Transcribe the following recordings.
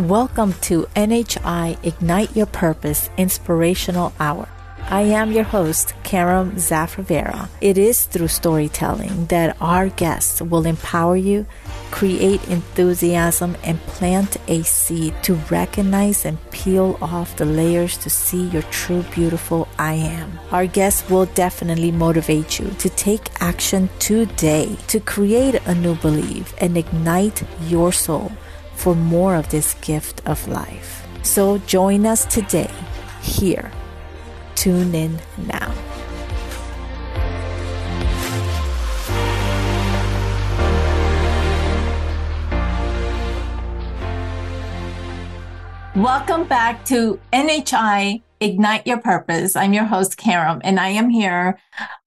Welcome to NHI Ignite Your Purpose Inspirational Hour. I am your host, Karen Zafravera. It is through storytelling that our guests will empower you, create enthusiasm, and plant a seed to recognize and peel off the layers to see your true, beautiful I am. Our guests will definitely motivate you to take action today to create a new belief and ignite your soul for more of this gift of life. So join us today here Tune in now. Welcome back to NHI Ignite Your Purpose. I'm your host, Karen, and I am here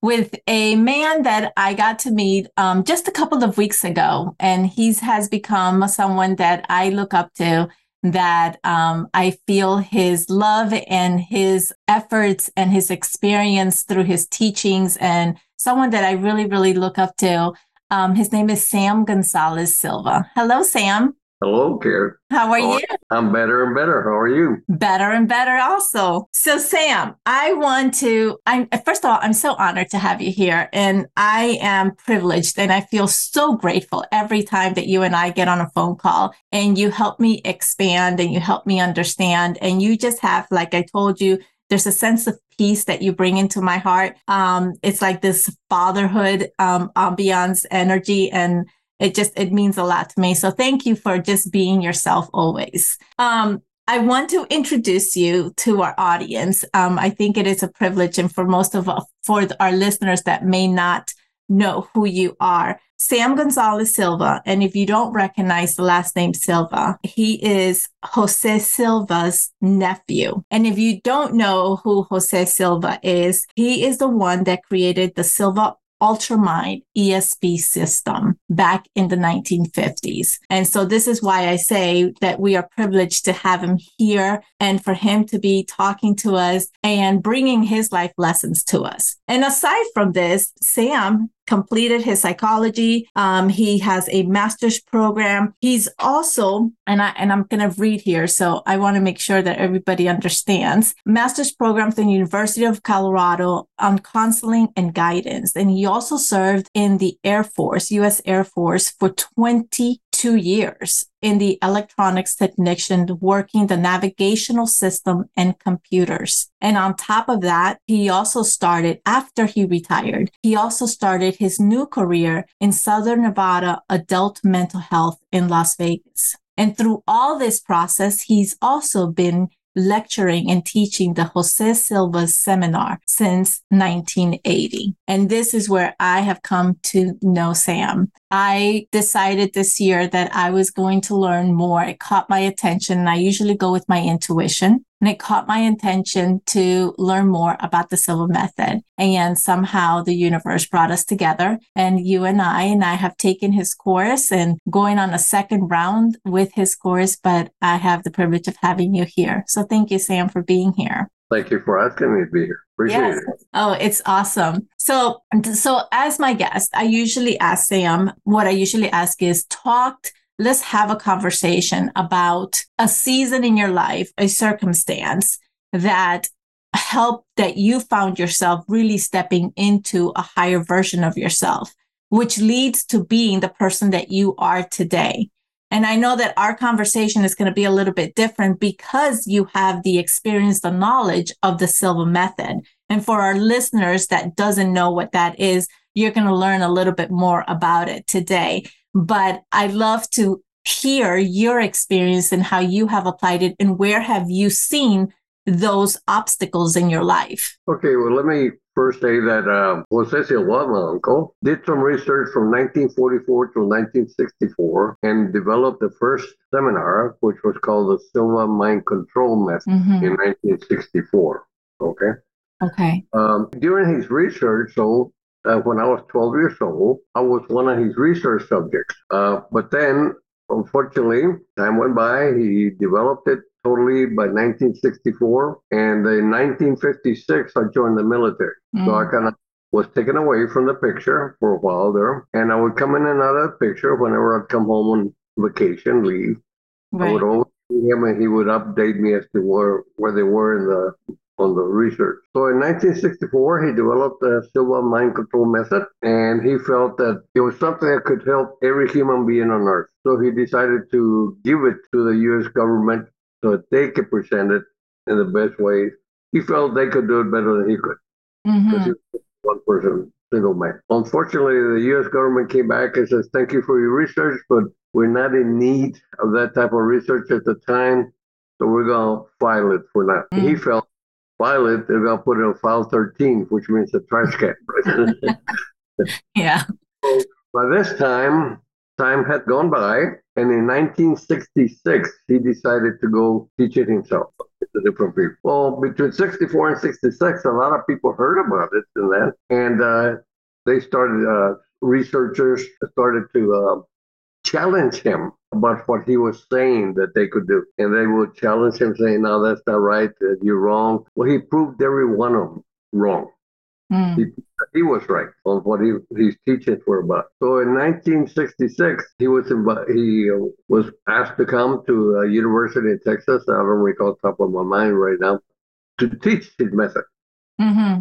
with a man that I got to meet um, just a couple of weeks ago. And he has become someone that I look up to that um, I feel his love and his efforts and his experience through his teachings and someone that I really, really look up to. Um, his name is Sam Gonzalez Silva. Hello, Sam. Hello, Karen. How are you? I'm better and better. How are you? Better and better also. So, Sam, I want to, I'm, first of all, I'm so honored to have you here. And I am privileged and I feel so grateful every time that you and I get on a phone call and you help me expand and you help me understand. And you just have, like I told you, there's a sense of peace that you bring into my heart. Um, it's like this fatherhood um, ambiance energy. And it just it means a lot to me so thank you for just being yourself always um, I want to introduce you to our audience. Um, I think it is a privilege, and for most of for our listeners that may not know who you are, Sam Gonzalez Silva. And if you don't recognize the last name Silva, he is Jose Silva's nephew. And if you don't know who Jose Silva is, he is the one that created the Silva Ultramind ESP system back in the 1950s. And so this is why I say that we are privileged to have him here and for him to be talking to us and bringing his life lessons to us. And aside from this, Sam completed his psychology. Um, he has a master's program. He's also, and I and I'm gonna read here, so I want to make sure that everybody understands. Master's program from the University of Colorado on counseling and guidance. And he also served in the Air Force, US Air Force, for 20 two years in the electronics technician working the navigational system and computers. And on top of that, he also started after he retired, he also started his new career in Southern Nevada adult mental health in Las Vegas. And through all this process, he's also been lecturing and teaching the Jose Silva seminar since 1980. And this is where I have come to know Sam. I decided this year that I was going to learn more. It caught my attention. And I usually go with my intuition. And it caught my intention to learn more about the Silva method. And somehow the universe brought us together. And you and I, and I have taken his course and going on a second round with his course, but I have the privilege of having you here. So thank you, Sam, for being here. Thank you for asking me to be here. Appreciate yes. it. Oh, it's awesome. So, so as my guest, I usually ask Sam, what I usually ask is talked let's have a conversation about a season in your life, a circumstance that helped that you found yourself really stepping into a higher version of yourself, which leads to being the person that you are today. And I know that our conversation is going to be a little bit different because you have the experience, the knowledge of the Silva method. And for our listeners that doesn't know what that is, you're going to learn a little bit more about it today but I love to hear your experience and how you have applied it and where have you seen those obstacles in your life? Okay, well, let me first say that uh, Jose Silva, my uncle, did some research from 1944 to 1964 and developed the first seminar, which was called the Silva Mind Control Method mm-hmm. in 1964. Okay. Okay. Um, during his research, so uh, when I was 12 years old. I was one of his research subjects. Uh, but then, unfortunately, time went by. He developed it totally by 1964. And in 1956, I joined the military. Mm. So I mm. kind of was taken away from the picture for a while there. And I would come in and out of the picture whenever I'd come home on vacation, leave. Right. I would always see him and he would update me as to where, where they were in the on the research. So in 1964, he developed the Silva mind control method, and he felt that it was something that could help every human being on Earth. So he decided to give it to the U.S. government so that they could present it in the best way. He felt they could do it better than he could because Mm-hmm. he was one person, single man. Unfortunately, the U.S. government came back and says, "Thank you for your research, but we're not in need of that type of research at the time, so we're gonna file it for now." Mm. He felt file it, they're gonna put it on file 13, which means a trash can. Yeah. By this time, time had gone by, and in 1966, he decided to go teach it himself to different people. Well, between 64 and 66, a lot of people heard about it and that, and uh, they started, uh, researchers started to uh, challenge him about what he was saying that they could do. And they would challenge him, saying, No, that's not right, you're wrong. Well, he proved every one of them wrong Mm. he was right on what he, his teachings were about. So in 1966, he was he uh, was asked to come to a university in Texas. I don't recall top of my mind right now to teach his method. hmm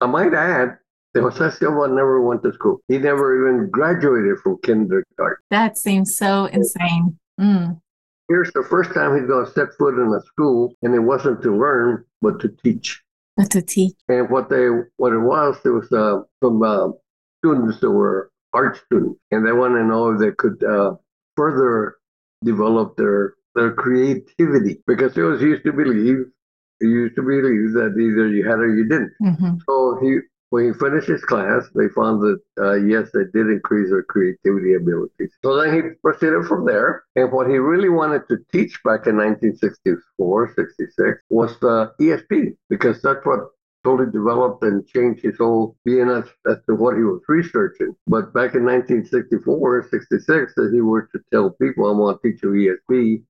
I might add, that Jose Silva never went to school. He never even graduated from kindergarten. That seems so insane. Mm. Here's the first time he's going to step foot in a school, and it wasn't to learn, but to teach. To teach. And what they what it was, there was uh, some uh, students that were art students, and they wanted to know if they could uh, further develop their their creativity because it was used to believe it used to believe that either you had or you didn't. hmm So he when he finished his class, they found that uh, yes, they did increase their creativity abilities. So then he proceeded from there, and what he really wanted to teach back in 1964, 66 was the ESP because that's what totally developed and changed his whole being as, as to what he was researching. But back in 1964, 66, if he were to tell people, I'm going to teach you ESP,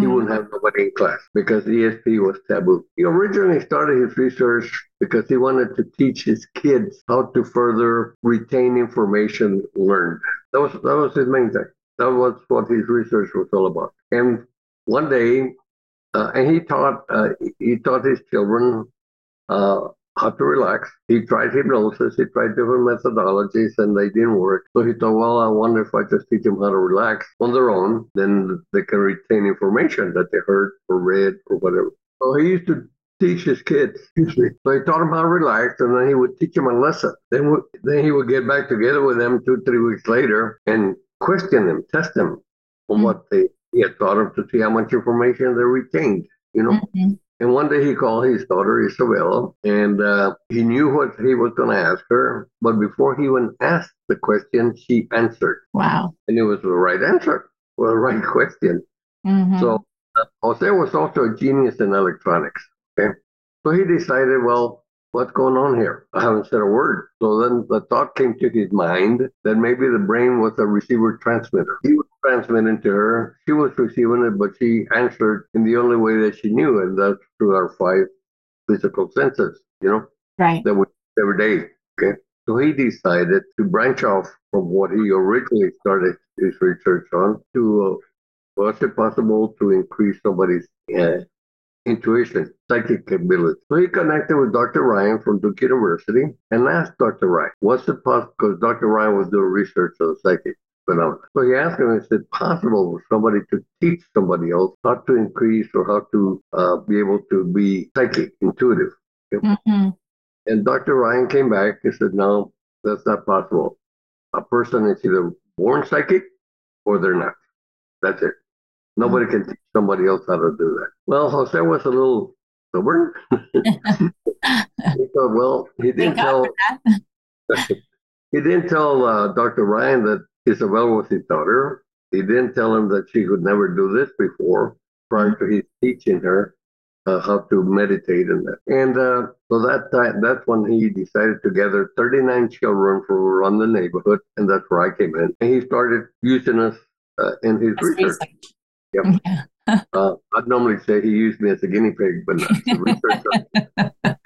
he hmm wouldn't have nobody in class because ESP was taboo. He originally started his research because he wanted to teach his kids how to further retain information learned. That was that was his main thing. That was what his research was all about. And one day, uh, and he taught uh, he taught his children uh, how to relax. He tried hypnosis, he tried different methodologies, and they didn't work. So he thought, well, I wonder if I just teach them how to relax on their own, then they can retain information that they heard or read or whatever. So he used to teach his kids. Excuse me. So he taught them how to relax, and then he would teach them a lesson. Then, then he would get back together with them two, three weeks later and question them, test them on Mm. what they he had taught them to see how much information they retained. You know. hmm And one day he called his daughter Isabella, and uh, he knew what he was going to ask her. But before he even asked the question, she answered, Wow. and it was the right answer, well, the right question. hmm So uh, Jose was also a genius in electronics. Okay, so he decided, well, what's going on here? I haven't said a word. So then the thought came to his mind that maybe the brain was a receiver transmitter. He was transmitting to her. She was receiving it, but she answered in the only way that she knew, and that's through our five physical senses, you know, right. that we every day. Okay. So he decided to branch off from what he originally started his research on to uh, was it possible to increase somebody's uh, intuition, psychic ability. So he connected with Dr. Ryan from Duke University and asked Dr. Ryan, what's it possible? Because Dr. Ryan was doing research on psychic So he asked him, is it possible for somebody to teach somebody else how to increase or how to uh, be able to be psychic, intuitive? hmm And Dr. Ryan came back and said, no, that's not possible. A person is either born psychic or they're not. That's it. Nobody can teach somebody else how to do that. Well, Jose was a little stubborn. he thought, well, he didn't God tell he didn't tell uh, Dr. Ryan that Isabel was his daughter. He didn't tell him that she could never do this before, prior to his teaching her uh, how to meditate and that. And uh, so that time, that's when he decided to gather 39 children from around the neighborhood, and that's where I came in. And he started using us uh, in his That's research. research. Yep. Yeah. Uh, I'd normally say he used me as a guinea pig, but not the research.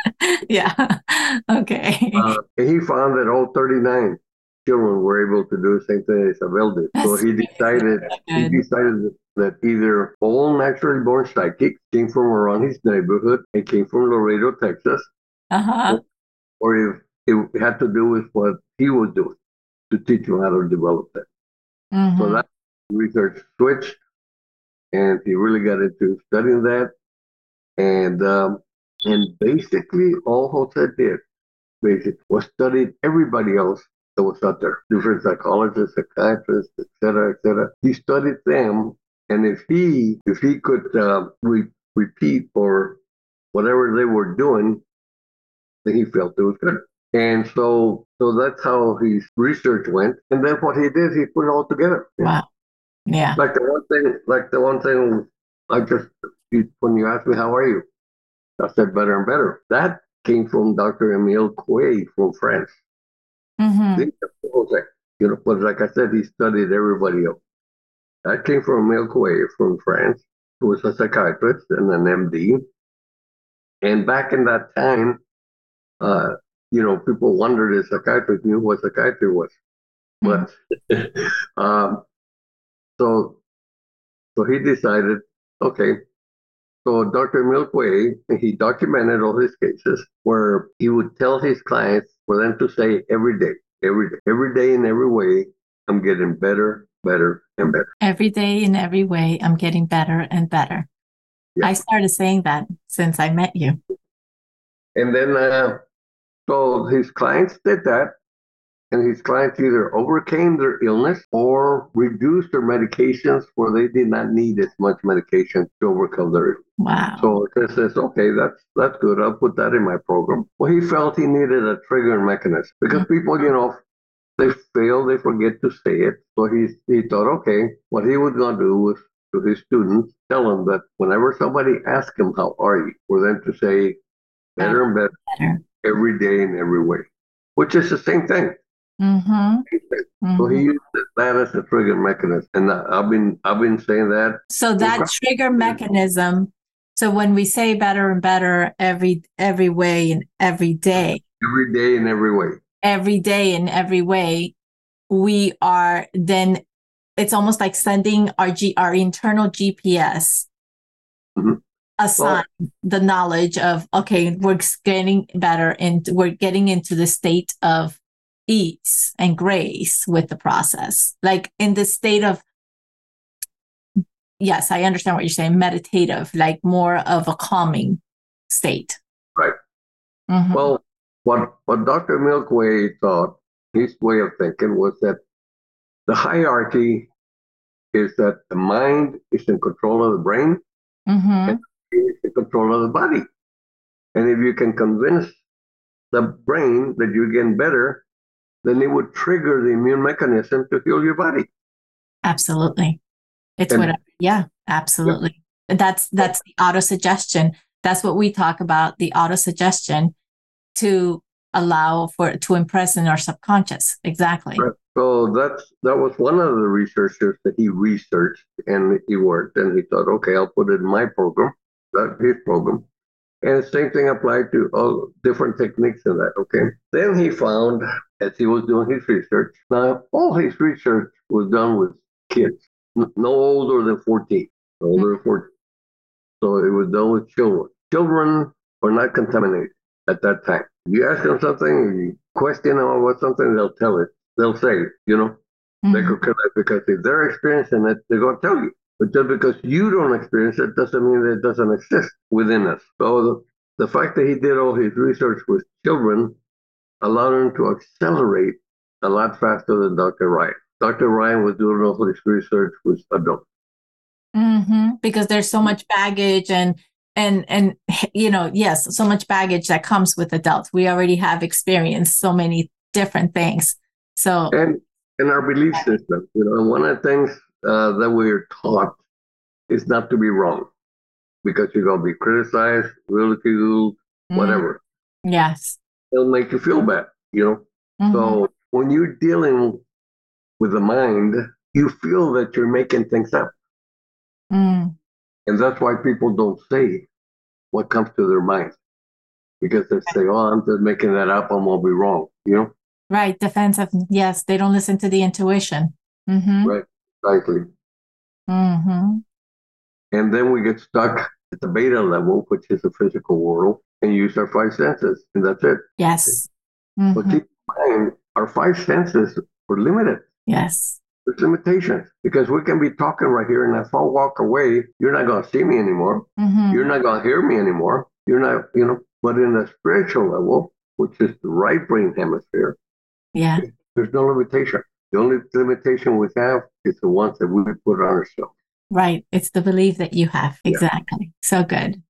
yeah. Okay. Uh, he found that all 39 children were able to do the same thing as Isabel did. So he decided he decided that either all naturally born psychics came from around his neighborhood and came from Laredo, Texas, Uh-huh. or if it had to do with what he was doing to teach him how to develop that. Mhm. So that research switched, and he really got into studying that. And um, and basically, all Jose did, basically, was studied everybody else that was out there, different psychologists, psychiatrists, et cetera, et cetera. He studied them, and if he if he could uh, re- repeat or whatever they were doing, then he felt it was good. And so, so that's how his research went. And then what he did, he put it all together. Wow. Yeah. Like the one thing, like the one thing, I just when you asked me how are you, I said better and better. That came from Dr. Emile Coué from France. Hmm Think of Jose. You know, but like I said, he studied everybody else. I came from Coué from France, who was a psychiatrist and an MD. And back in that time, uh, you know, people wondered if psychiatrists knew what psychiatry was. But um, so so he decided, okay. So Dr. Emile Coué, he documented all his cases where he would tell his clients for them to say every day, every day, every day in every way, I'm getting better, better, and better. Every day in every way, I'm getting better and better. Yeah. I started saying that since I met you. And then, uh, so his clients did that, and his clients either overcame their illness or reduced their medications where they did not need as much medication to overcome their illness. Wow. So it says, okay, that's that's good. I'll put that in my program. Well, he felt he needed a triggering mechanism because mm-hmm. people, you know, they fail, they forget to say it. So he he thought, okay, what he was gonna do was to his students tell them that whenever somebody asks him how are you, for them to say better and better better. every day in every way, which is the same thing. Mm-hmm. So he used that as a trigger mechanism, and I've been I've been saying that So that trigger mechanism. So when we say better and better every every way and every day, every day in every way. every day in every way, we are then it's almost like sending our G our internal GPS Mhm. assign the knowledge of okay, we're getting better and we're getting into the state of ease and grace with the process. Like in the state of yes, I understand what you're saying, meditative, like more of a calming state. Right. Mhm. Well, what what Dr. Emile Coué thought, his way of thinking was that the hierarchy is that the mind is in control of the brain, mm-hmm. is in control of the body. And if you can convince the brain that you're getting better, then it would trigger the immune mechanism to heal your body. Absolutely. It's And- whatever. Yeah, absolutely. That's that's the auto suggestion. That's what we talk about, the auto suggestion to allow for to impress in our subconscious. Exactly. Right. So that's that was one of the researchers that he researched and he worked and he thought, okay, I'll put it in my program, that his program. And the same thing applied to all different techniques in that. Okay. Then he found as he was doing his research. Now all his research was done with kids, no older than 14. no Older than 14. So it was done with children. Children were not contaminated at that time. You ask them something, you question them about something, they'll tell it. They'll say, it, you know, they Mhm. could connect because if they're experiencing it, they're going to tell you. But just because you don't experience it doesn't mean that it doesn't exist within us. So the, the fact that he did all his research with children allowed him to accelerate a lot faster than Dr. Ryan. Dr. Ryan was doing all research with adults. Mhm. Because there's so much baggage and and and you know, yes, so much baggage that comes with adults. We already have experienced so many different things. So and and our belief system. You know, and one of the things uh, that we're taught is not to be wrong because you're going to be criticized, ridiculed, mm, whatever. yes. It'll make you feel bad. You know. Mhm. So when you're dealing with the mind, you feel that you're making things up. Mm. And that's why people don't say what comes to their mind. Because they say, oh, I'm just making that up, I'm gonna be wrong. You know? Right. Defensive. Yes. They don't listen to the intuition. hmm Right. Exactly. hmm And then we get stuck at the beta level, which is the physical world, and use our five senses. And that's it. Yes. But Mhm. keep in mind, our five senses are limited. Yes. There's limitations because we can be talking right here, and if I walk away, you're not going to see me anymore. Mhm. You're not going to hear me anymore. You're not, you know, but in the spiritual level, which is the right brain hemisphere, Yeah. there's no limitation. The only limitation we have is the ones that we put on ourselves. Right. It's the belief that you have. Yeah. Exactly. So good.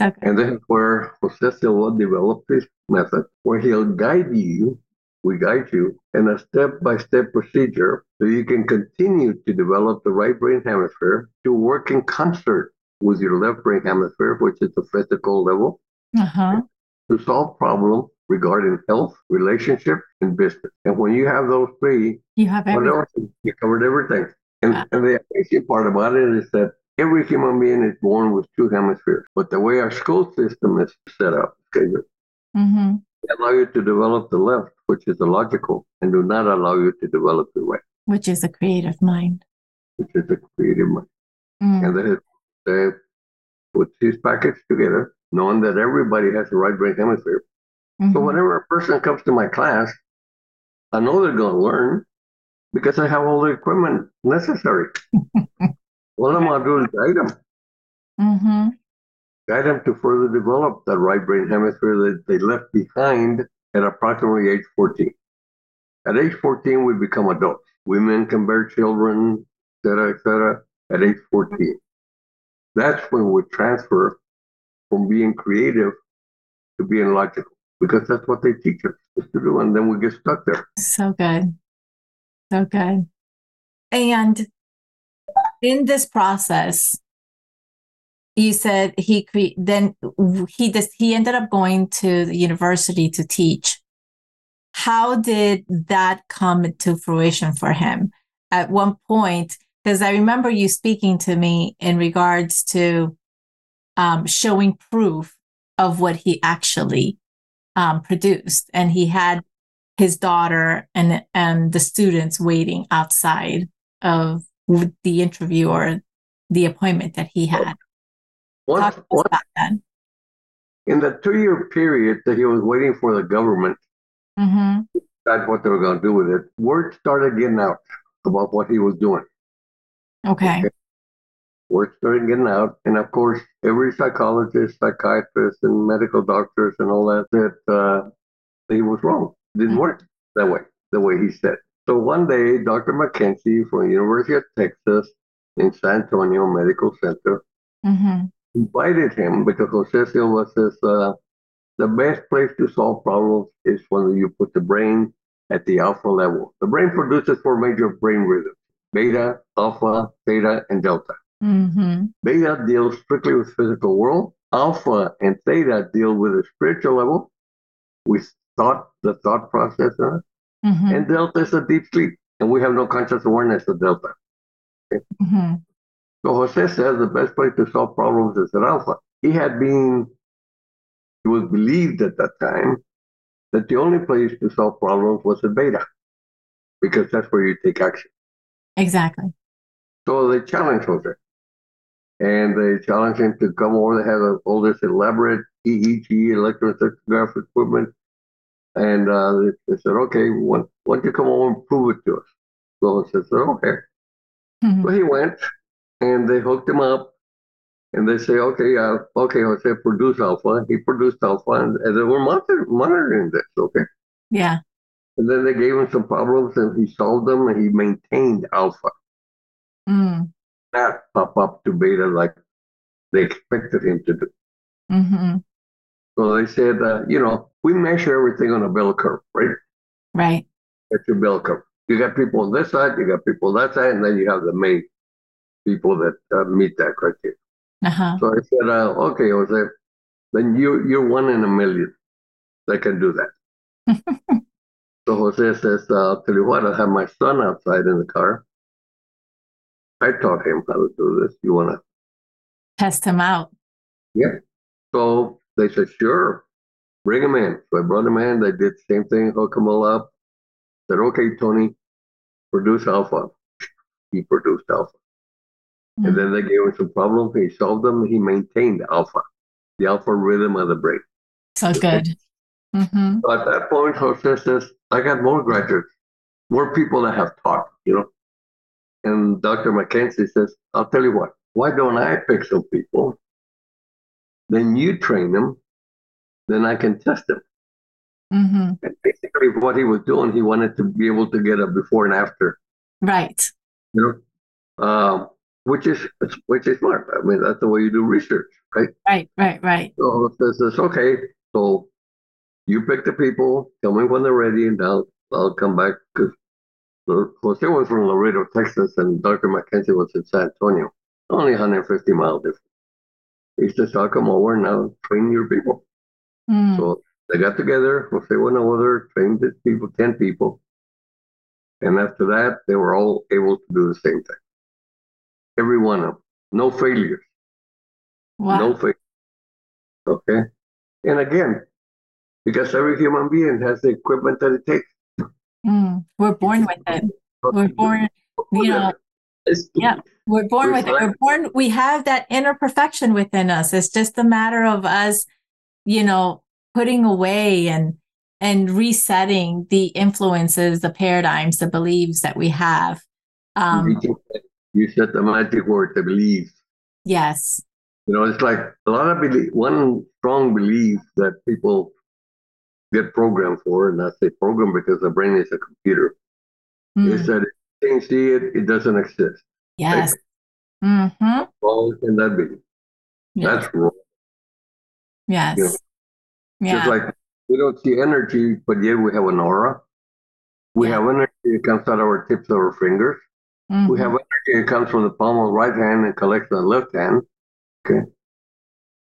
Good. And this is where Jose Silva developed this method where he'll guide you, we guide you in a step by step procedure so you can continue to develop the right brain hemisphere to work in concert with your left brain hemisphere, which is the physical level, Uh-huh. to solve problems regarding health, relationship, and business. And when you have those three, You have everything. you covered everything. And, Wow. and the amazing part about it is that every human being is born with two hemispheres. But the way our school system is set up, okay, hmm they allow you to develop the left, which is the logical, and do not allow you to develop the right, Which is a creative mind. which is the creative mind. Mm. And then they put these packets together, knowing that everybody has the right brain hemisphere. So Mhm. whenever a person comes to my class, I know they're going to learn because I have all the equipment necessary. Going to guide them, Mhm. guide them to further develop that right brain hemisphere that they left behind at approximately age 14. At age 14, we become adults. Women can bear children, et cetera, et cetera, at age 14. That's when we transfer from being creative to being logical because that's what they teach us to do. And then we get stuck there. So good. So good. And in this process, you said he cre- then he just he ended up going to the university to teach. How did that come to fruition for him? At one point, because I remember you speaking to me in regards to um, showing proof of what he actually um, produced, and he had his daughter and and the students waiting outside of the interview or the appointment that he had. Once, Talk to us once about that. in the two year period that he was waiting for the government, hmm that's what they were going to do with it, word started getting out about what he was doing. Okay. Word started getting out. And of course, every psychologist, psychiatrist, and medical doctors and all that said uh, he was wrong. It didn't Mhm. work that way, the way he said. So one day, Dr. McKenzie from the University of Texas in San Antonio Medical Center hmm invited him because Jose Silva says uh, the best place to solve problems is when you put the brain at the alpha level. The brain produces four major brain rhythms beta, alpha, theta, and delta. hmm Beta deals strictly with physical world. Alpha and theta deal with the spiritual level, with thought, the thought process, uh, hmm and delta is a deep sleep, and we have no conscious awareness of delta. hmm So Jose says the best place to solve problems is at alpha. He had been, it was believed at that time that the only place to solve problems was at beta, because that's where you take action. Exactly. So they challenged Jose. And they challenged him to come over. They had all this elaborate EEG, electroencephalograph equipment. And uh, they, they said, okay, why, why don't you come over and prove it to us? So Jose said, okay. Mhm. So he went and they hooked him up and they say, okay, uh, okay, Jose, produce alpha. He produced alpha and, and they were monitor, monitoring this, okay? Yeah. And then they gave him some problems and he solved them and he maintained alpha. Mm. Not pop up to beta like they expected him to do. hmm So they said, uh, you know, we measure everything on a bell curve, right? Right. That's your bell curve. You got people on this side, you got people on that side, and then you have the main people that uh, meet that criteria. Uh-huh. So I said, uh, okay, Jose, then you, you're one in a million that can do that. So Jose says, uh, I'll tell you what, I'll have my son outside in the car. I taught him how to do this. You want to? Test him out. Yeah. So they said, sure, bring him in. So I brought him in. They did the same thing, hook him all up. Said, okay, Tony, produce alpha. He produced alpha. Mm-hmm. And then they gave him some problems. He solved them. He maintained alpha, the alpha rhythm of the brain. So good. Mm-hmm. So at that point, Jose says, I got more graduates, more people that have taught, you know. And Dr. McKenzie says, I'll tell you what, why don't I pick some people? Then you train them, then I can test them. Mm-hmm. And basically, what he was doing, he wanted to be able to get a before and after. Right. You know, um, which is which is smart. I mean, that's the way you do research, right? Right, right, right. So this is okay. So you pick the people, tell me when they're ready, and I'll I'll come back because Jose was from Laredo, Texas, and Dr. McKenzie was in San Antonio, only 150 miles different. He says, I'll come over now, train your people. Mm. So they got together, Jose went over, trained the people, 10 people. And after that, they were all able to do the same thing. Every one of them. No failures. Wow. No failures. Okay. And again, because every human being has the equipment that it takes. Mm, we're born with it. We're born, you know. Yeah, we're born with it. We're born. We have that inner perfection within us. It's just a matter of us, you know, putting away and and resetting the influences, the paradigms, the beliefs that we have. Um, you said the magic word, the belief. Yes. You know, it's like a lot of belief. One strong belief that people get programmed for, and I say program because the brain is a computer, mm. is that can't see it, it doesn't exist. Yes. Right? Mm-hmm. How wrong can that be? Yes. That's wrong. Yes. You know, yeah. Just like we don't see energy, but yet we have an aura. We yeah. have energy that comes out of our tips of our fingers. Mm-hmm. We have energy that comes from the palm of the right hand and collects on the left hand. Okay.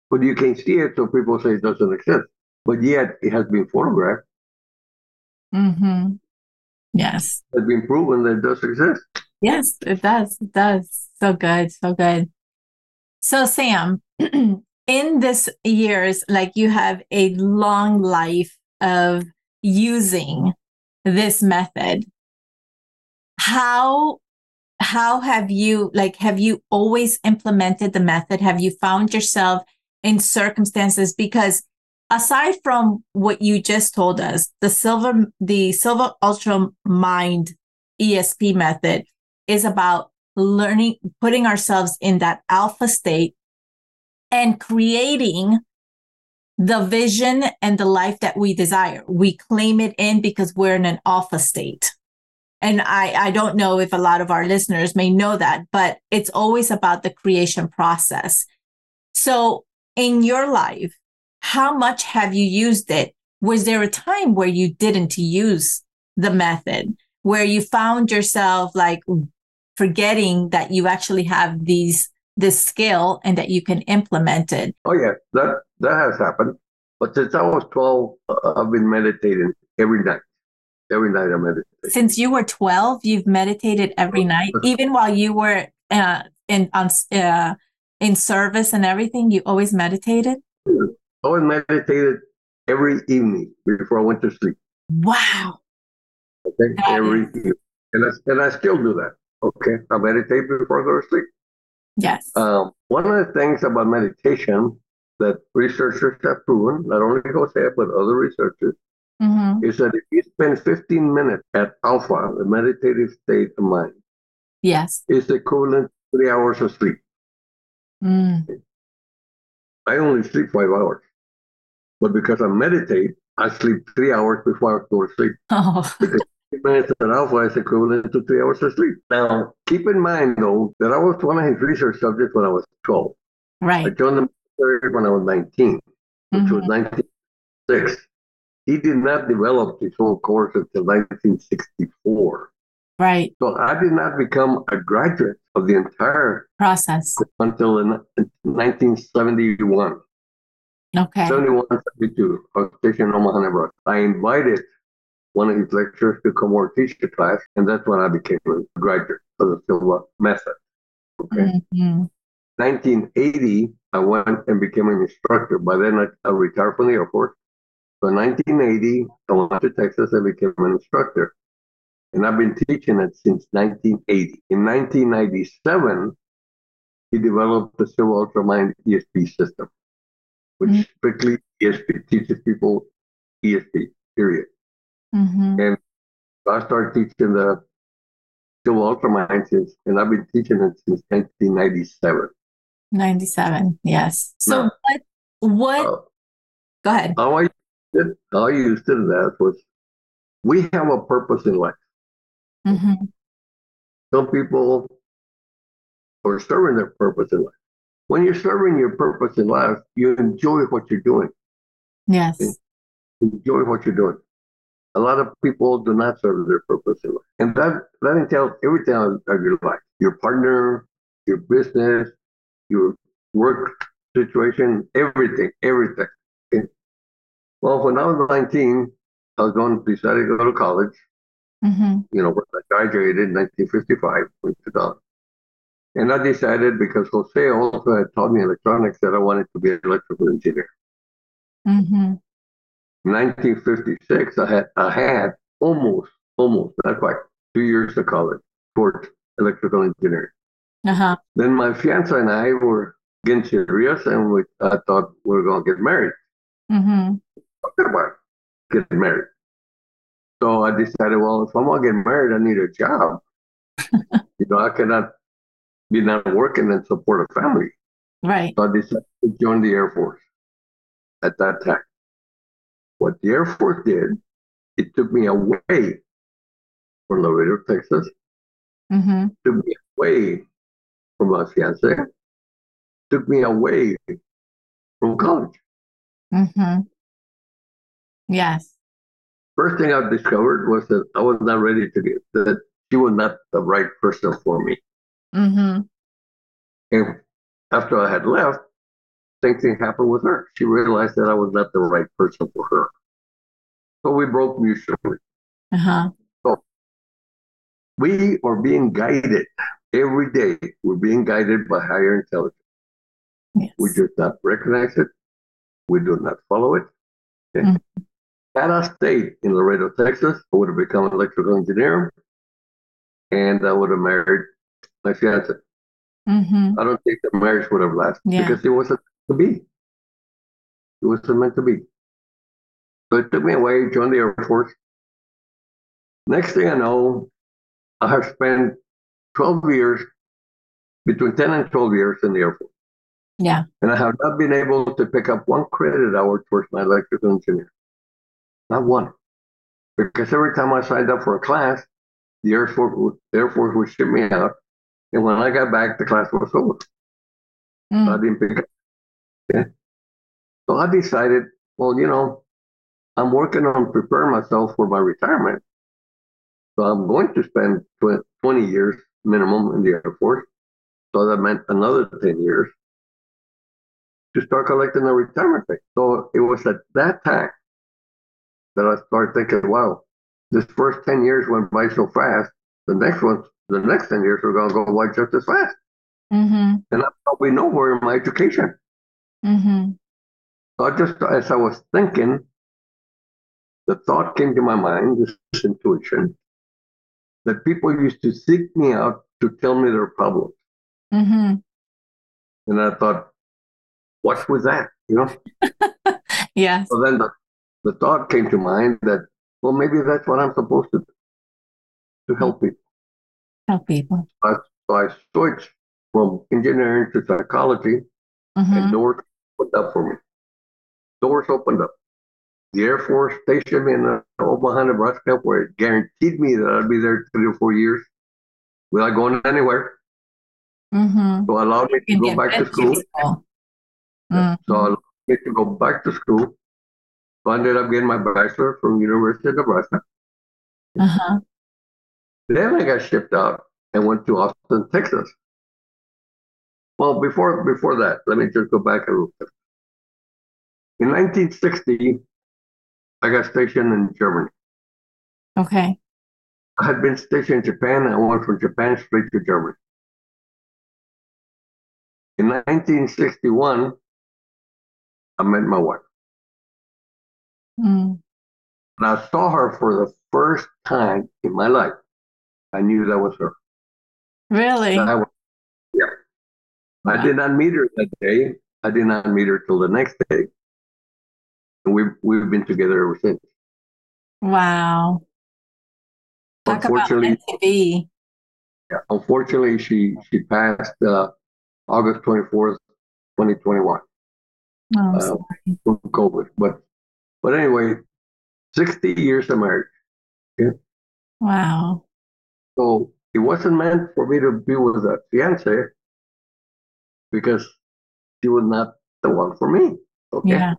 But you can't see it, so people say it doesn't exist. But yet it has been photographed. Mm-hmm. Yes. It's been proven that it does exist. Yes, it does. It does. So good. So good. So Sam, in this years, like you have a long life of using this method. How how have you like have you always implemented the method have you found yourself in circumstances because aside from what you just told us the Silva the Silva ultra mind esp method is about learning putting ourselves in that alpha state and creating the vision and the life that we desire we claim it in because we're in an alpha state and I, I don't know if a lot of our listeners may know that, but it's always about the creation process. So in your life, how much have you used it? Was there a time where you didn't use the method, where you found yourself like forgetting that you actually have these this skill and that you can implement it? Oh yeah, that that has happened. But since I was twelve, uh, I've been meditating every night. Every night I meditate. Since you were 12, you've meditated every night, even while you were uh, in on uh, in service and everything. You always meditated. I always meditated every evening before I went to sleep. Wow. Okay, that every is... evening, and I, and I still do that. Okay, I meditate before I go to sleep. Yes. Um, one of the things about meditation that researchers have proven, not only Jose but other researchers, mm-hmm. is that if you spend 15 minutes at alpha, the meditative state of mind, yes, it's equivalent to three hours of sleep. Mm. I only sleep five hours, but because I meditate, I sleep three hours before I go to sleep. Oh. because minutes at alpha is equivalent to three hours of sleep. Now, keep in mind though that I was one of his research subjects when I was 12. Right. I joined the military when I was 19, which mm-hmm. was 1906 he did not develop his whole course until 1964. Right. So I did not become a graduate of the entire process until in 1971. Okay. 71, 72. I was stationed Omaha, Nebraska. I invited one of his lecturers to come over teach the class, and that's when I became a graduate of the Silva method. Okay. Mm-hmm. 1980, I went and became an instructor. By then, I, I retired from the Air Force. So in 1980, I went to Texas and became an instructor. And I've been teaching it since 1980. In 1997, he developed the Silva ultramind ESP system, which mm-hmm. strictly ESP teaches people ESP, period. Mm-hmm. And I started teaching the Silva ultramind since, and I've been teaching it since 1997. 97, yes. So now, what, what, uh, go ahead. How I, did, how I used it that was we have a purpose in life. Mm-hmm. Some people are serving their purpose in life. When you're serving your purpose in life, you enjoy what you're doing. Yes. Enjoy what you're doing. A lot of people do not serve their purpose in life. And that, that entails everything of your life your partner, your business, your work situation, everything, everything. Okay? Well, when I was 19, I was going decided to go to college. Mm-hmm. You know, I graduated in 1955, went to college. And I decided because Jose also had taught me electronics that I wanted to be an electrical engineer. Mm-hmm. 1956, I had I had almost, almost, not quite, two years of college for electrical engineering. Uh-huh. Then my fiance and I were getting serious, and we I thought we were going to get married. Mm-hmm. about getting married. So I decided, well, if I'm going to get married, I need a job. you know, I cannot be not working and support a family. Right. So I decided to join the Air Force at that time. What the Air Force did, it took me away from Laredo, Texas. Mm-hmm. Took me away from my fiance. Took me away from college. Mm-hmm. Yes. First thing I discovered was that I was not ready to get that she was not the right person for me. Mm-hmm. And after I had left, same thing happened with her. She realized that I was not the right person for her. So we broke mutually. Uh-huh. So we are being guided every day. We're being guided by higher intelligence. Yes. We just not recognize it. We do not follow it. Okay? Mm-hmm. Had I stayed in Laredo, Texas, I would have become an electrical engineer and I would have married my fiance. Mm-hmm. I don't think the marriage would have lasted yeah. because it wasn't to be. It wasn't meant to be. So it took me away, joined the Air Force. Next thing I know, I have spent 12 years, between 10 and 12 years in the Air Force. Yeah. And I have not been able to pick up one credit hour towards my electrical engineer. Not one. Because every time I signed up for a class, the Air Force, the Air Force would ship me out and when I got back, the class was over. Mm. So I didn't pick up. Yeah. So I decided, well, you know, I'm working on preparing myself for my retirement. So I'm going to spend 20 years minimum in the Air Force. So that meant another 10 years to start collecting the retirement pay. So it was at that time that I started thinking, wow, this first 10 years went by so fast. The next one the next 10 years we're going to go by just as fast. Mm-hmm. And we know we're in my education. Mm-hmm. So I just, as I was thinking, the thought came to my mind, this intuition, that people used to seek me out to tell me their problems. Mm-hmm. And I thought, what was that? You know? yeah. So then the, the thought came to mind that, well, maybe that's what I'm supposed to do, to help people help people. I, I switched from engineering to psychology, mm-hmm. and doors opened up for me. Doors opened up. The Air Force stationed me in uh, Omaha, Nebraska, where it guaranteed me that I'd be there three or four years without going anywhere. Mm-hmm. So allowed me to go back to school. Mm-hmm. So allowed me to go back to school. So I ended up getting my bachelor from University of Nebraska. Uh-huh. Then I got shipped out and went to Austin, Texas. Well, before before that, let me just go back a little bit. In 1960, I got stationed in Germany. Okay. I had been stationed in Japan. I went from Japan straight to Germany. In 1961, I met my wife. Mm. And I saw her for the first time in my life. I knew that was her. Really? Was, yeah. Wow. I did not meet her that day. I did not meet her till the next day. And we've we've been together ever since. Wow. Talk unfortunately, Yeah, unfortunately, she she passed uh, August twenty fourth, twenty twenty one. Oh, uh, from COVID, but but anyway, sixty years of marriage. Yeah. Wow. So it wasn't meant for me to be with a fiance because she was not the one for me. Okay. Yeah.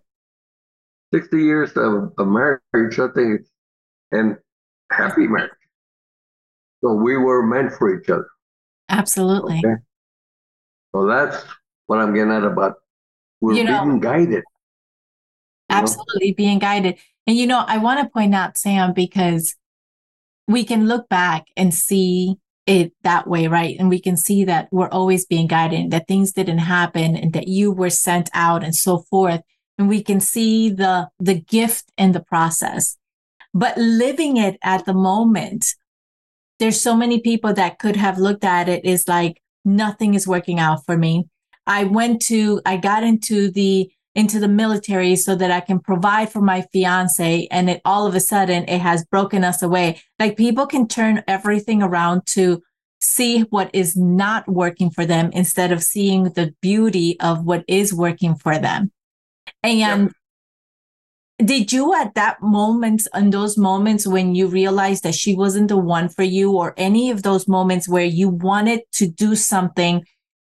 60 years of, of marriage, I think, and happy marriage. So we were meant for each other. Absolutely. Okay? So that's what I'm getting at about we're you know, being guided. Absolutely know? being guided. And you know, I want to point out, Sam, because we can look back and see it that way, right? And we can see that we're always being guided, that things didn't happen and that you were sent out and so forth. And we can see the, the gift in the process. But living it at the moment, there's so many people that could have looked at it is like, nothing is working out for me. I went to, I got into the into the military so that I can provide for my fiance. And it all of a sudden it has broken us away. Like people can turn everything around to see what is not working for them instead of seeing the beauty of what is working for them. And yep. did you at that moment, in those moments when you realized that she wasn't the one for you, or any of those moments where you wanted to do something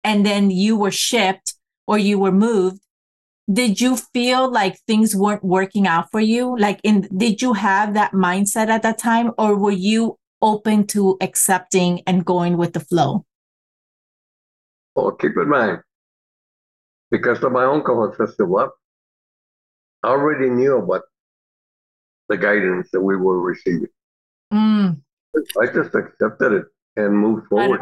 and then you were shipped or you were moved did you feel like things weren't working out for you? Like in did you have that mindset at that time or were you open to accepting and going with the flow? Well keep in mind because of my own sister what i already knew about the guidance that we were receiving. Mm. i just accepted it and moved forward.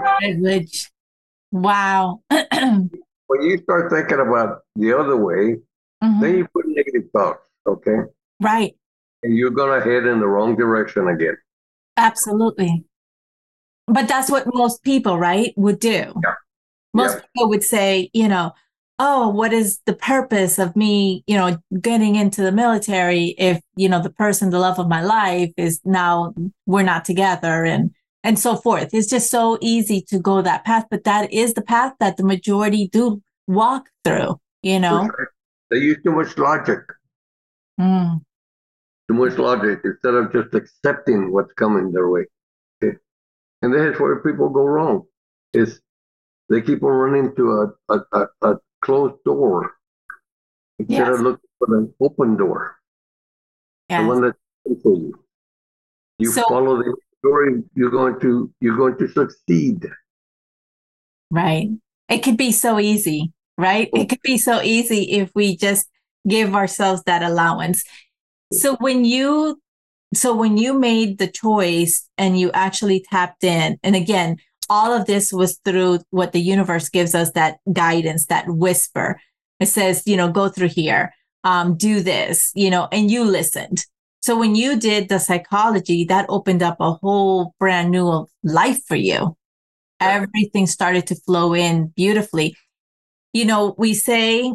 Wow when you start thinking about the other way, mm-hmm. then you put negative thoughts, okay? Right. And you're going to head in the wrong direction again. Absolutely. But that's what most people, right, would do. Yeah. Most yeah. people would say, you know, oh, what is the purpose of me, you know, getting into the military if, you know, the person, the love of my life is now we're not together and and so forth. It's just so easy to go that path, but that is the path that the majority do walk through, you know? They use too much logic. Mm. Too much logic instead of just accepting what's coming their way. Okay? And that's where people go wrong. Is they keep on running to a, a, a, a closed door instead yes. of looking for an open door. Yes. The one that's for you. You so, follow the story, you're going to you're going to succeed. Right. It could be so easy, right? It could be so easy if we just give ourselves that allowance. So when you so when you made the choice and you actually tapped in, and again, all of this was through what the universe gives us that guidance, that whisper. It says, you know, go through here, um, do this, you know, and you listened. So when you did the psychology, that opened up a whole brand new life for you. Everything started to flow in beautifully. You know, we say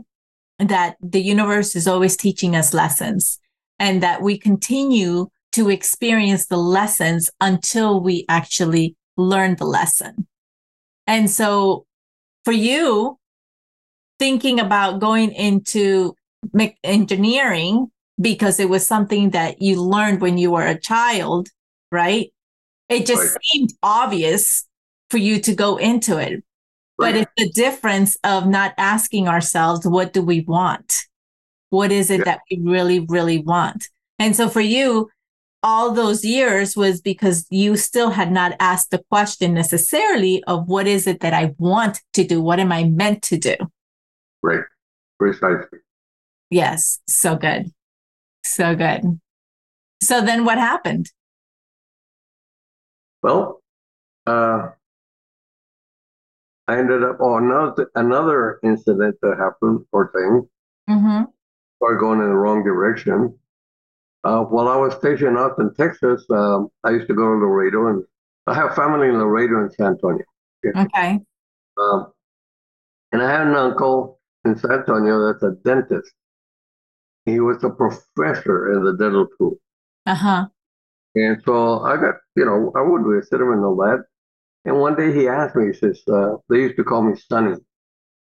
that the universe is always teaching us lessons and that we continue to experience the lessons until we actually learn the lesson. And so for you, thinking about going into engineering because it was something that you learned when you were a child, right? It just right. seemed obvious for you to go into it. Right. But it's the difference of not asking ourselves, what do we want? What is it yeah. that we really, really want? And so for you, all those years was because you still had not asked the question necessarily of what is it that I want to do? What am I meant to do? Right. Precisely. Yes. So good. So good. So then what happened? Well, uh, I ended up, oh, another, another incident that happened or thing, mm-hmm. started going in the wrong direction. Uh, while I was stationed out in Texas, um, I used to go to Laredo and I have family in Laredo and San Antonio. Okay. okay. Um, And I had an uncle in San Antonio that's a dentist. He was a professor in the dental school. Uh huh. And so I got, you know, I would visit him and all that. And one day he asked me, he says, uh, they used to call me Sonny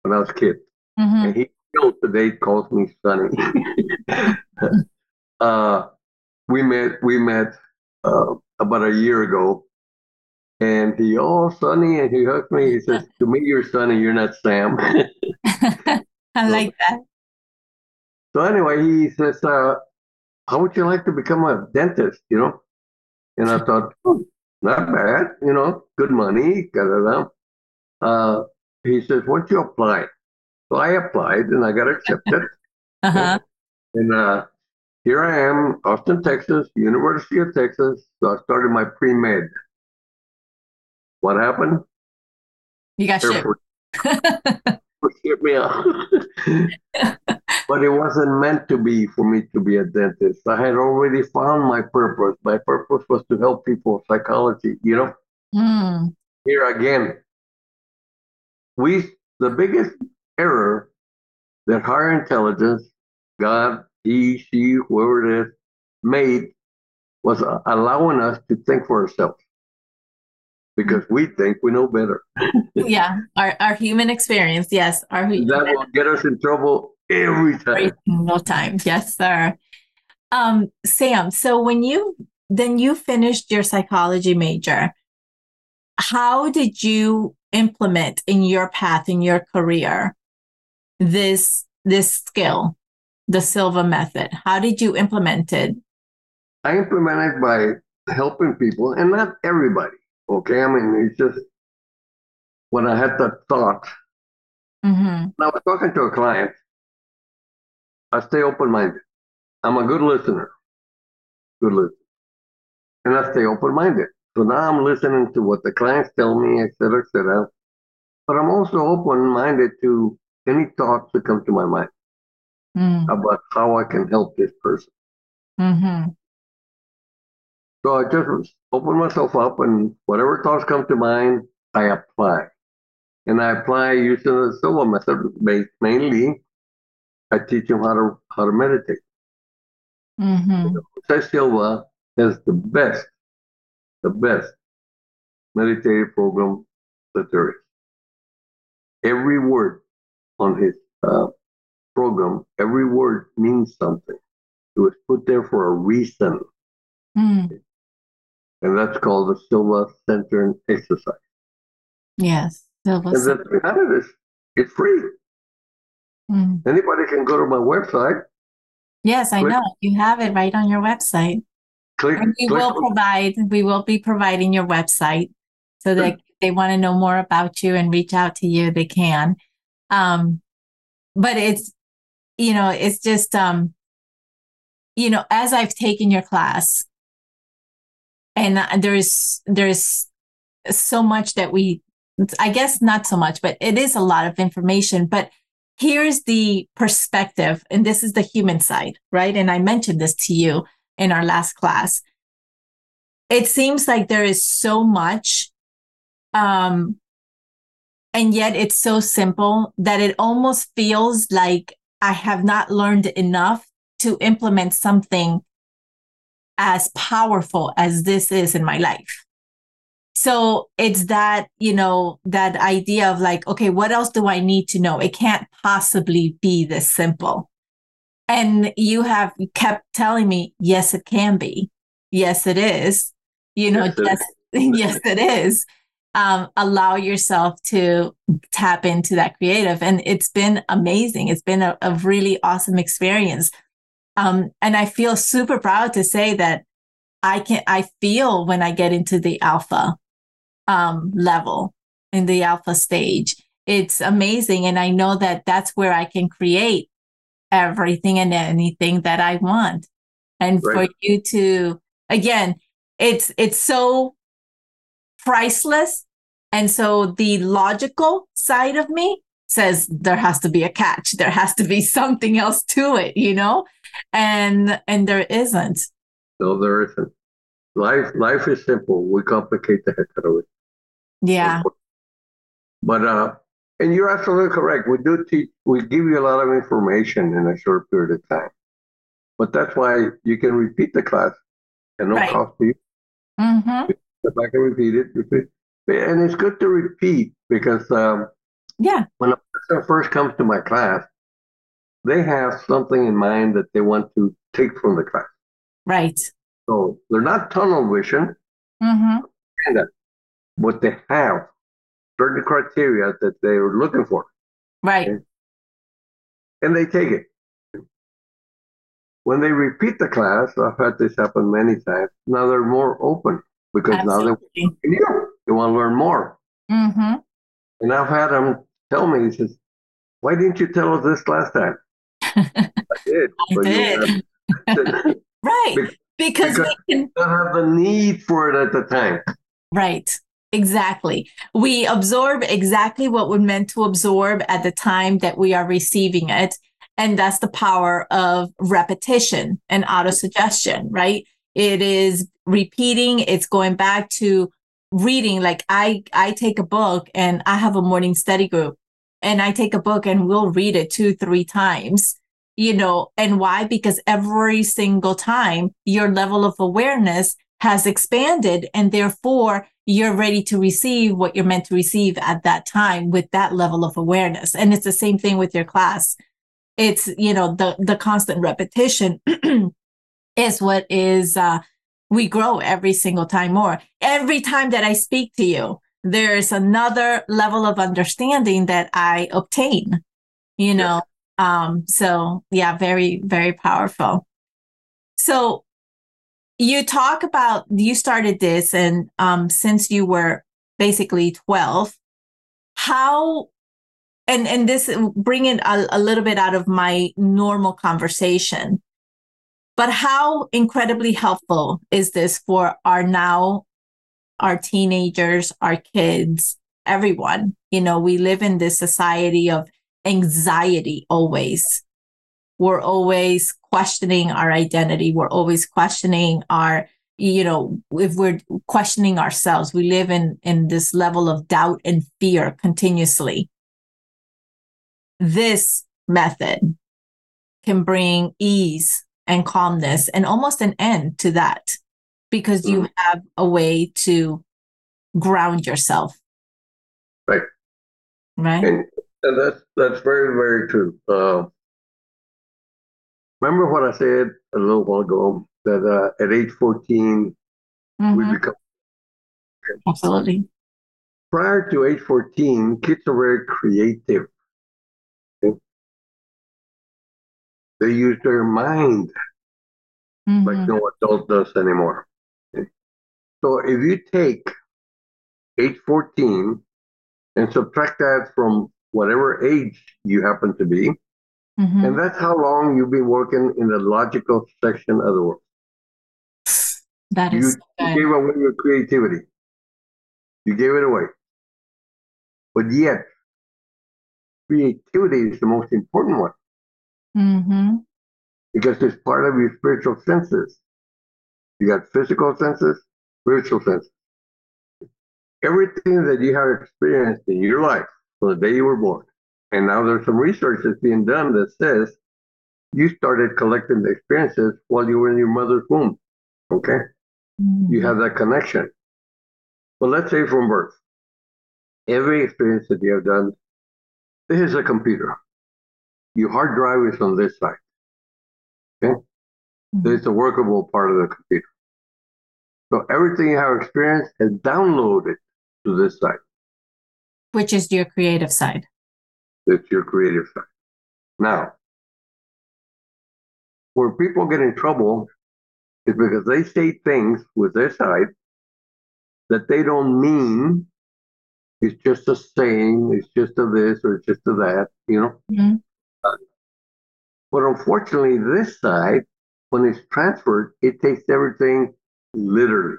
when I was a kid. Mm-hmm. And he still today calls me Sonny. uh, we met, we met uh, about a year ago. And he, oh, Sonny, and he hugged me. He says, to me, you're Sonny, you're not Sam. I like that. So anyway, he says, uh, how would you like to become a dentist, you know? And I thought, oh, not bad, you know, good money. Uh, he says, why don't you apply? So I applied and I got accepted. Uh-huh. And uh, here I am, Austin, Texas, University of Texas. So I started my pre med. What happened? You got shipped. Air Force shipped me out. But it wasn't meant to be for me to be a dentist. I had already found my purpose. My purpose was to help people psychology, you know? Mm. Here again, we the biggest error that higher intelligence, God, he, she, whoever it is, made was allowing us to think for ourselves because we think we know better. yeah, our, our human experience. Yes, our that will get us in trouble every time. Every single time. Yes, sir. Um, Sam, so when you then you finished your psychology major, how did you implement in your path in your career this this skill, the Silva method? How did you implement it? I implemented by helping people, and not everybody. Okay, I mean it's just when I had that thought. Mm-hmm. I was talking to a client. I stay open-minded. I'm a good listener. Good listener. And I stay open-minded. So now I'm listening to what the clients tell me, et cetera, et cetera. But I'm also open-minded to any thoughts that come to my mind mm. about how I can help this person. Mm-hmm. So I just open myself up and whatever thoughts come to mind, I apply. And I apply using the Silva method based mainly. I teach them how to how to meditate. Mm-hmm. Silva has the best, the best meditative program that there is. Every word on his uh, program, every word means something. It was put there for a reason. Mm. And that's called the Silva Center exercise. Yes. Silva and the thing about it is, it's free. Mm. Anybody can go to my website. Yes, I Click. know. You have it right on your website. Click, And we will on- provide, we will be providing your website so that they want to know more about you and reach out to you, they can. Um, but it's, you know, it's just, um, you know, as I've taken your class, and there's there's so much that we, I guess not so much, but it is a lot of information. But here's the perspective, and this is the human side, right? And I mentioned this to you in our last class. It seems like there is so much, um, and yet it's so simple that it almost feels like I have not learned enough to implement something as powerful as this is in my life. So it's that, you know, that idea of like, okay, what else do I need to know? It can't possibly be this simple. And you have kept telling me, yes, it can be. Yes, it is. You know, Yes, it yes, yes, it is. Um, allow yourself to tap into that creative. And it's been amazing. It's been a, a really awesome experience. Um, and I feel super proud to say that I can, I feel when I get into the alpha um, level in the alpha stage, it's amazing. And I know that that's where I can create everything and anything that I want. And Right. for you to, again, it's, it's so priceless. And so the logical side of me says there has to be a catch. There has to be something else to it, you know? And, and there isn't. No, there isn't. Life, life is simple. We complicate the heck out of it. Yeah. But uh, And you're absolutely correct. We do teach, we give you a lot of information in a short period of time. But that's why you can repeat the class and no Right. cost to you. Mm-hmm. If I can repeat it, repeat. And it's good to repeat because um, Yeah. when a person first comes to my class, they have something in mind that they want to take from the class. Right. So they're not tunnel vision, Mm-hmm. but they have certain criteria that they're looking for, Right. and they take it. When they repeat the class, I've had this happen many times. Now they're more open because now they, Absolutely. they want to learn more. Mm-hmm. And I've had them tell me, he says, "Why didn't you tell us this last time?" I did. I did. have- Right. Be- Because because- we can don't have the need for it at the time. Right. Exactly. We absorb exactly what we're meant to absorb at the time that we are receiving it. And that's the power of repetition and autosuggestion, right? It is repeating, it's going back to reading. Like I I take a book and I have a morning study group and I take a book and we'll read it two, three times. You know, and why? Because every single time your level of awareness has expanded and therefore you're ready to receive what you're meant to receive at that time with that level of awareness. And it's the same thing with your class. It's you know the the constant repetition is what is uh we grow every single time more. Every time that i speak to you there's another level of understanding that i obtain you know um so yeah very very powerful. So you talk about you started this and um since you were basically 12 how and and this bring it a, a little bit out of my normal conversation but how incredibly helpful is this for our now our teenagers our kids everyone? You know we live in this society of anxiety always. We're always questioning our identity. We're always questioning our you know if we're questioning ourselves we live in in this level of doubt and fear continuously. This method can bring ease and calmness and almost an end to that because you mm. have a way to ground yourself. Right. right? And, and that's that's very very true. Uh, remember what I said a little while ago that uh, at age 14 we Mhm. become absolutely prior to age 14 kids are very creative Okay? they use their mind like Mhm. no adult does anymore Okay? so if you take age 14 and subtract that from whatever age you happen to be Mhm. and that's how long you've been working in the logical section of the world that is you gave away your creativity. You gave it away. But yet, creativity is the most important one Mhm. because it's part of your spiritual senses. You got physical senses, spiritual senses. Everything that you have experienced in your life from the day you were born. And now there's some research that's being done that says you started collecting the experiences while you were in your mother's womb. Okay? you have that connection. But let's say from birth, every experience that you have done, this is a computer. Your hard drive is on this side. Mhm. This is a workable part of the computer. So everything you have experienced is downloaded to this side. Which is your creative side It's your creative side. Now, where people get in trouble is because they say things with their side that they don't mean. It's just a saying, it's just a this or it's just a that, you know? Mhm. But unfortunately, this side, when it's transferred, it takes everything literally.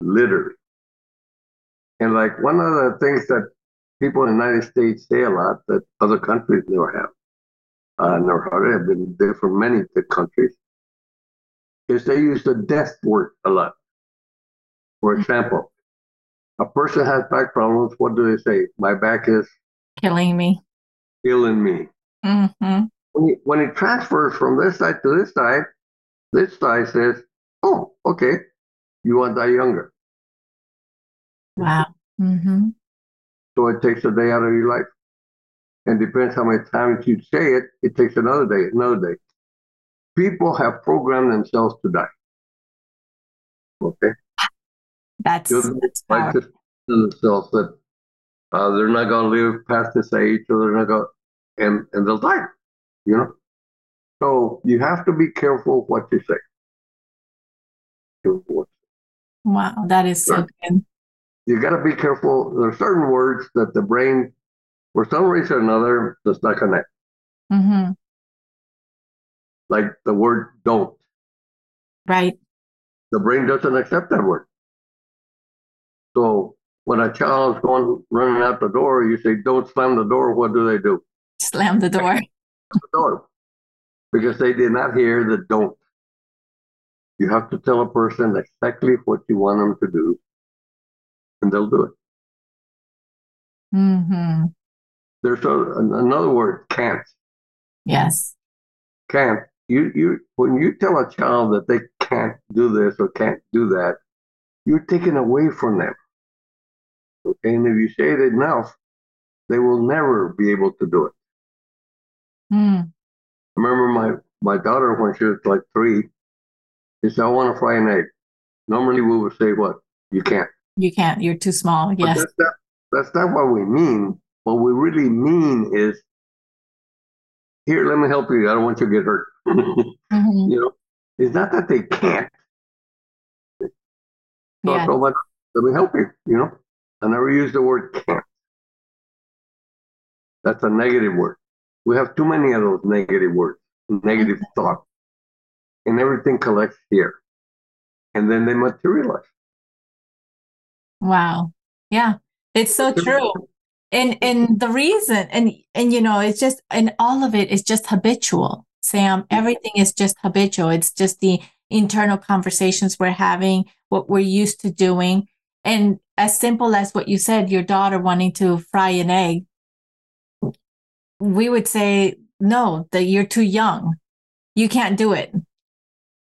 Literally. And like one of the things that people in the United States say a lot that other countries never have, uh, never heard it, have been there for many countries, is they use the death word a lot. For example, a person has back problems, what do they say? My back is killing me. Killing me. Mm-hmm. When, when it transfers from this side to this side, this side says, "Oh, okay, you want to die younger." Wow. Mm-hmm. So it takes a day out of your life, and depends how many times you say it. It takes another day, another day. People have programmed themselves to die. Okay. That's, that's like to themselves that uh, they're not going to live past this age, or they're not going, and and they'll die. You know. So you have to be careful what you say. Wow, that is so good. You got to be careful. There are certain words that the brain, for some reason or another, does not connect. Mm-hmm. Like the word "don't." Right. The brain doesn't accept that word. So when a child is going running out the door, you say, "Don't slam the door." What do they do? Slam the door. the door, because they did not hear the "don't." You have to tell a person exactly what you want them to do, and they'll do it. Mm-hmm. There's a, another word, can't. Yes. Can't. You you when you tell a child that they can't do this or can't do that, you're taking away from them. Okay, and if you say it enough, they will never be able to do it. Mm. I remember my my daughter when she was like three, she said, "I want to fry an egg." Normally, we would say, "What? You can't." You can't. You're too small. Yes. That's not, that's not what we mean. What we really mean is, here, let me help you. I don't want you to get hurt. mm-hmm. You know, it's not that they can't. So yeah. let, let me help you. You know, I never use the word can't. That's a negative word. We have too many of those negative words, negative mm-hmm. thoughts, and everything collects here, and then they materialize. Wow. Yeah, it's so true. And and the reason and and you know it's just and all of it is just habitual. Sam, everything is just habitual. It's just the internal conversations we're having, what we're used to doing. And as simple as what you said, your daughter wanting to fry an egg, we would say, no, that you're too young. You can't do it.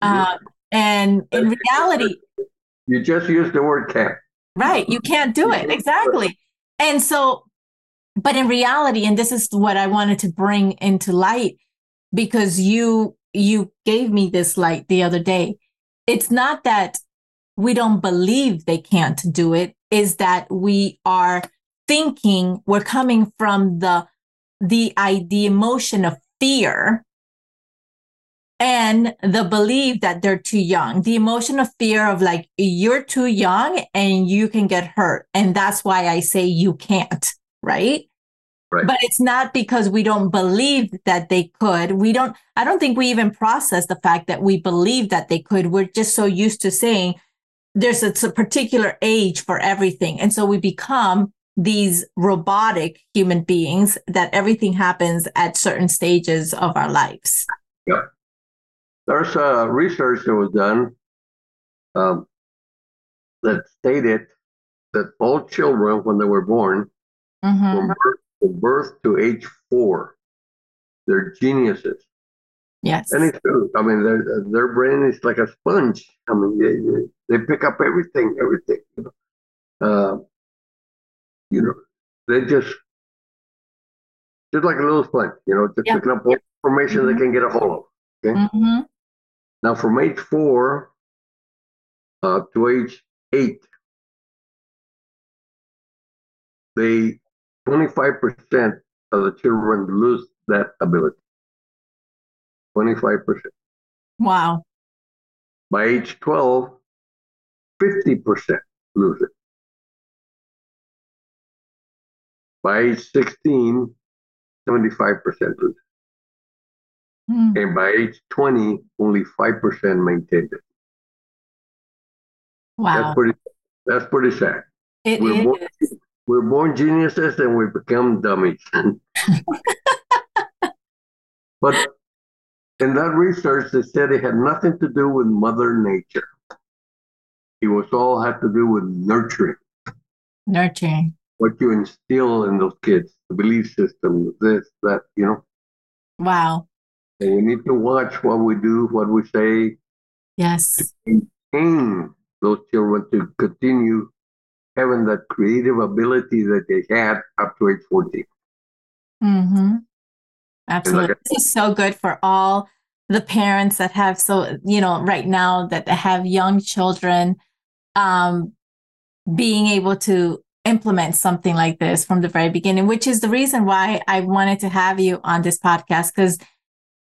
Uh, and in reality, you just used the word can't. Right. You can't do it. Exactly. And so, but in reality, and this is what I wanted to bring into light because you you gave me this light the other day. It's not that we don't believe they can't do it, is that we are thinking we're coming from the the the emotion of fear and the belief that they're too young the emotion of fear of like you're too young and you can get hurt and that's why i say you can't right Right. But it's not because we don't believe that they could. We don't, I don't think we even process the fact that we believe that they could. We're just so used to saying there's a, a particular age for everything. And so we become these robotic human beings that everything happens at certain stages of our lives. Yeah. There's a research that was done um, that stated that all children, when they were born, mm-hmm. were from birth to age four. They're geniuses. Yes. And it's true. I mean, their their brain is like a sponge. I mean, they, they pick up everything, everything. You know, uh, you know they just just like a little sponge. You know, just picking up all information mm-hmm. they can get a hold of. Okay. Mm-hmm. Now, from age four uh, to age eight, they 25% of the children lose that ability. 25%. Wow. By age 12, 50% lose it. By age 16, 75% lose it. Mm. And by age 20, only 5% maintained it. Wow. That's pretty, that's pretty sad. It We're is. More, we're born geniuses and we become dummies. but in that research, they said it had nothing to do with Mother Nature. It was all had to do with nurturing. Nurturing. What you instill in those kids, the belief system, this, that, you know. Wow. And we need to watch what we do, what we say. Yes. Maintain those children to continue having that creative ability that they had up to age 14. Mm-hmm. Absolutely. This is so good for all the parents that have so, you know, right now that have young children, um, being able to implement something like this from the very beginning, which is the reason why I wanted to have you on this podcast because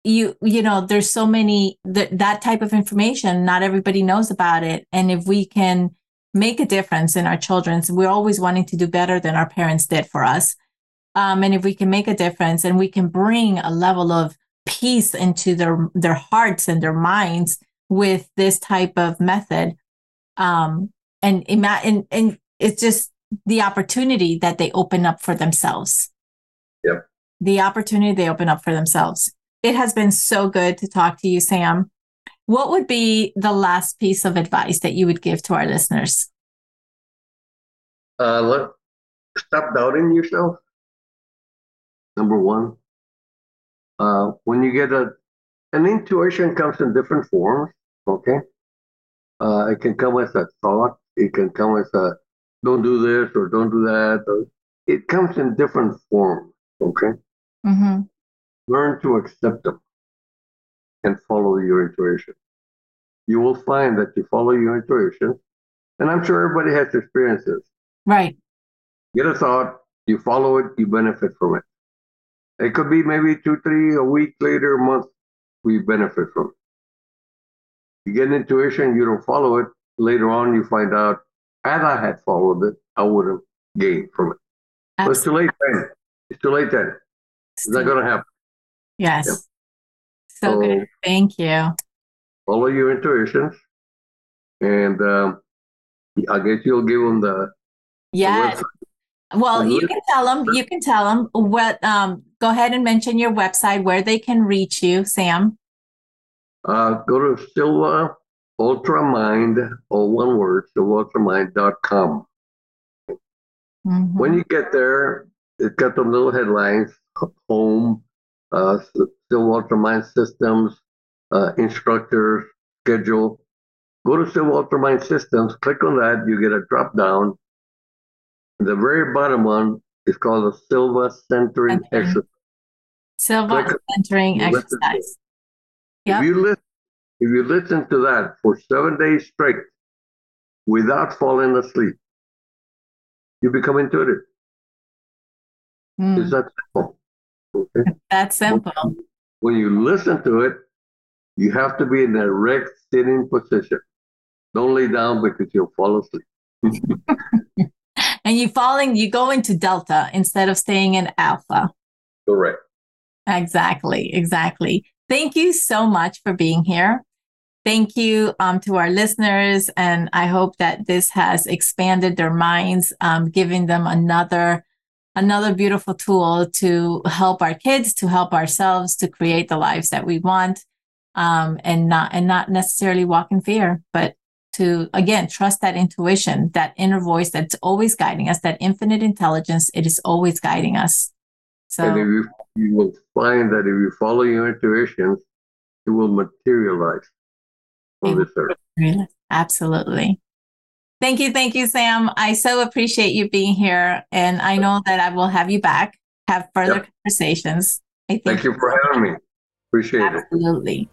you you know there's so many that that type of information not everybody knows about it. And if we can make a difference in our children's we're always wanting to do better than our parents did for us. Um, and if we can make a difference and we can bring a level of peace into their their hearts and their minds with this type of method um, and and and it's just the opportunity that they open up for themselves. Yep. The opportunity they open up for themselves it has been so good to talk to you, Sam. What would be the last piece of advice that you would give to our listeners? Uh, let, stop doubting yourself. Number one. Uh, when you get a, an intuition comes in different forms. Okay. Uh, it can come as a thought. It can come as a don't do this or don't do that. Or, it comes in different forms. Okay. Mm-hmm. Learn to accept them and follow your intuition. You will find that you follow your intuition, and I'm sure everybody has experiences. Right. Get a thought, you follow it, you benefit from it. It could be maybe two, three, a week later, a month, we benefit from it. You get an intuition, you don't follow it. Later on, you find out, had I had followed it, I would have gained from it. But it's too late then. It's too late then. It's not going to happen. Yes. Yep. So, so, good. Thank you. Follow your intuitions. And um, I guess you'll give them the. Yes. The well, you can tell them, you can tell them what, um, go ahead and mention your website where they can reach you, Sam. Uh, go to Silva Ultramind, all one word, silvaultramind.com. Mm-hmm. When you get there, it's got the little headlines home, uh, Silva Ultramind Systems, uh, instructor schedule. Go to Silva Ultramind Systems, click on that, you get a drop down. The very bottom one is called the Silva Centering okay. Exercise. Silva Centering Exercise. Yep. If you listen, if you listen to that for seven days straight without falling asleep, you become intuitive. Mm. It's that simple. Okay? That's simple. When you listen to it, you have to be in a erect sitting position. Don't lay down because you'll fall asleep. and you falling, you go into delta instead of staying in alpha. Correct. Exactly. Exactly. Thank you so much for being here. Thank you um, to our listeners. And I hope that this has expanded their minds, um, giving them another another beautiful tool to help our kids, to help ourselves, to create the lives that we want, um, and not and not necessarily walk in fear, but to again trust that intuition, that inner voice that's always guiding us, that infinite intelligence. It is always guiding us. So and if you, you will find that if you follow your intuition, it will materialize on this earth. Absolutely. Thank you. Thank you, Sam. I so appreciate you being here. And I know that I will have you back, have further yep. conversations. I Thank you for having me. Appreciate Absolutely. it. Absolutely.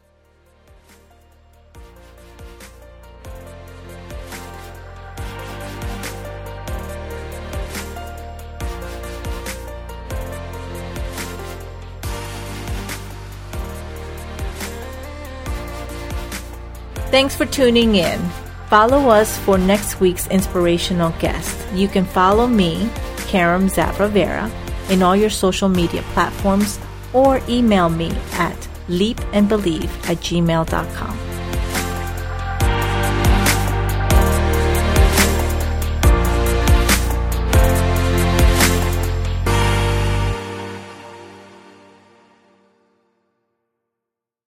Thanks for tuning in. Follow us for next week's inspirational guest. You can follow me, Karam Zavravera, in all your social media platforms or email me at leapandbelieve at gmail.com.